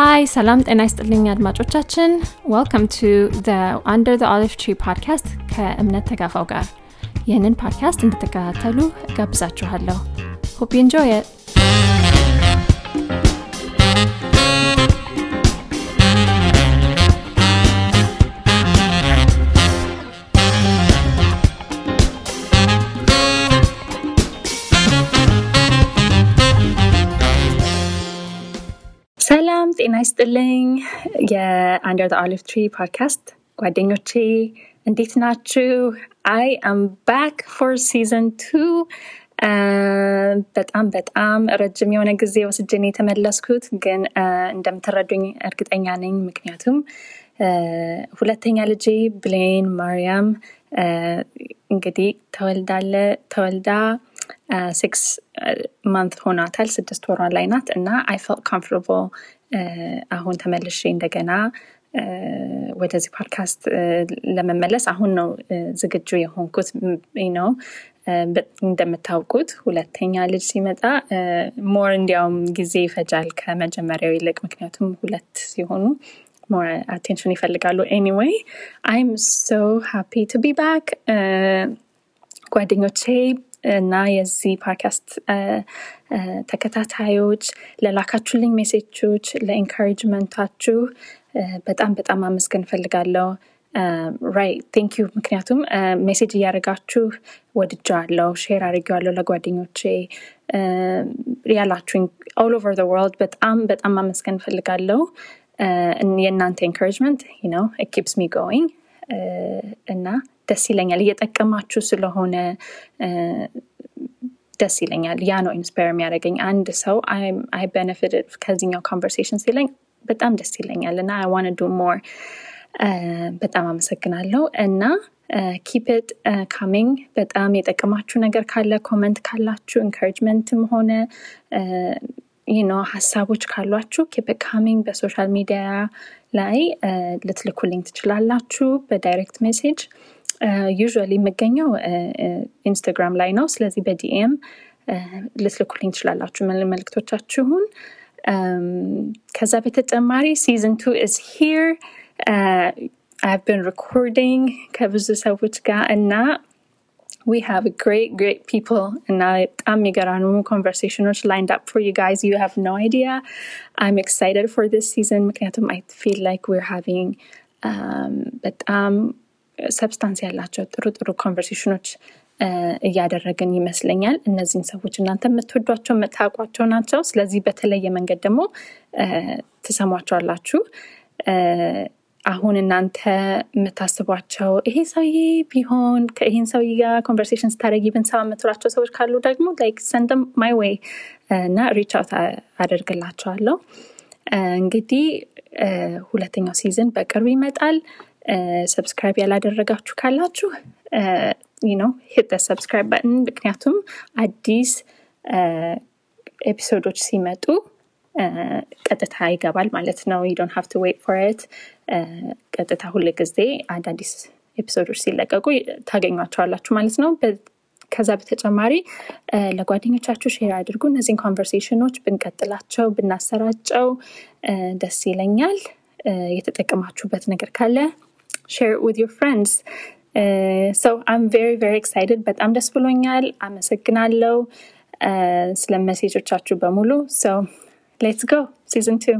Hi ሰላም ጤና ይስጥልኝ አድማጮቻችን welcome to Under the Olive Tree podcast ከእምነት ተጋፋው ጋር ይህንን ፖድካስት እንድትከታተሉ ጋብዛችኋለሁ hope enjoy ሰላም ጤና ይስጥልኝ። የ Under the Olive Tree podcast ጓደኞቼ እንዴት ናችሁ? I am back for season two በጣም በጣም ረጅም የሆነ ጊዜ ወስጄ ነው የተመለስኩት ግን እንደምትረዱኝ እርግጠኛ ነኝ። ምክንያቱም ሁለተኛ ልጄ ብሌን ማርያም እንግዲህ ተወልዳለ ተወልዳ six month ሆኗታል ስድስት ወሯ ላይ ናት እና I felt comfortable አሁን ተመልሼ እንደገና ወደዚህ ፖድካስት ለመመለስ አሁን ነው ዝግጁ የሆንኩት ነው እንደምታውቁት ሁለተኛ ልጅ ሲመጣ more እንዲያውም ጊዜ ይፈጃል ከመጀመሪያው ይልቅ ምክንያቱም ሁለት ሲሆኑ more attention ይፈልጋሉ anyway I'm so happy to be back ጓደኞቼ እና የዚህ ፖድካስት ተከታታዮች ለላካችሁልኝ ሜሴጆች ለ encouragement ኣችሁ በጣም በጣም ማመስገን እፈልጋለሁ really thank you። ምክንያቱም message እያደረጋችሁ ወድጄዋለሁ share አድርጌዋለሁ ለጓደኞቼ። ያላችሁኝ all over world በጣም በጣም ማመስገን እፈልጋለሁ የእናንተ encouragement ነው keeps me going። እና ደስ ይለኛል። እየጠቀማችሁ ስለሆነ ደስ ይለኛል። ያ ነው inspire የሚያደርገኝ። አንድ ሰው I benefit ከዚኛው conversation ሲለኝ በጣም ደስ ይለኛል እና I wanna do more በጣም አመሰግናለሁ እና keep it coming በጣም የጠቀማችሁ ነገር ካለ comment ካላችሁ encouragement ም ሆነ ነው ሀሳቦች ካሏችሁ keep coming በ social media ላይ ልትልኩልኝ ትችላላችሁ በ direct message ዩዥዋሊ የምገኘው ኢንስታግራም ላይ ነው ስለዚህ በዲኤም ልትልኩልኝ ትችላላችሁ መልክቶቻችሁን ከዛ በተጨማሪ ሲዝን ቱ ኢዝ ሂር I've been recording ከብዙ ሰዎች ጋር እና we have great great people እና በጣም የሚገራኑ conversations lined up for you guys you have no idea I'm excited for this season ምክንያቱም I feel like we're having um, በጣም substance ያላቸው ጥሩ ጥሩ conversation ኦች እያደረግን ይመስለኛል። እነዚህን ሰዎች እናንተ የምትወዷቸው የምታውቋቸው ናቸው። ስለዚህ በተለየ መንገድ ደግሞ ትሰሟቸዋላችሁ። አሁን እናንተ የምታስቧቸው ይሄ ሰውዬ ቢሆን ከይህን ሰውዬ ጋር conversation ስታደረግ ብንሰባ የምትሏቸው ሰዎች ካሉ ደግሞ like send them my way እና reach out አደርግላቸዋለሁ። እንግዲህ ሁለተኛው season በቅርብ ይመጣል subscribe ያላደረጋችሁ ካላችሁ ነው hit subscribe button ምክንያቱም አዲስ episode ኦች ሲመጡ ቀጥታ ይገባል ማለት ነው። don't have wait for it ቀጥታ ሁል ጊዜ አዳዲስ episode ኦች ሲለቀቁ ታገኟቸዋላችሁ ማለት ነው። ከዛ በተጨማሪ ለጓደኞቻችሁ share አድርጉ። እነዚህን conversation ኦች ብንቀጥላቸው ብናሰራጨው ደስ ይለኛል። የተጠቀማችሁበት ነገር ካለ ሼር ዊት ዮር ፍሬንድስ ሰው አም ቬሪ ቬሪ ኤክሳይትድ በጣም ደስ ብሎኛል አመሰግናለው ስለ መሴጆቻችሁ በሙሉ ሰው ሌትስ ጎ ሲዝን ቱ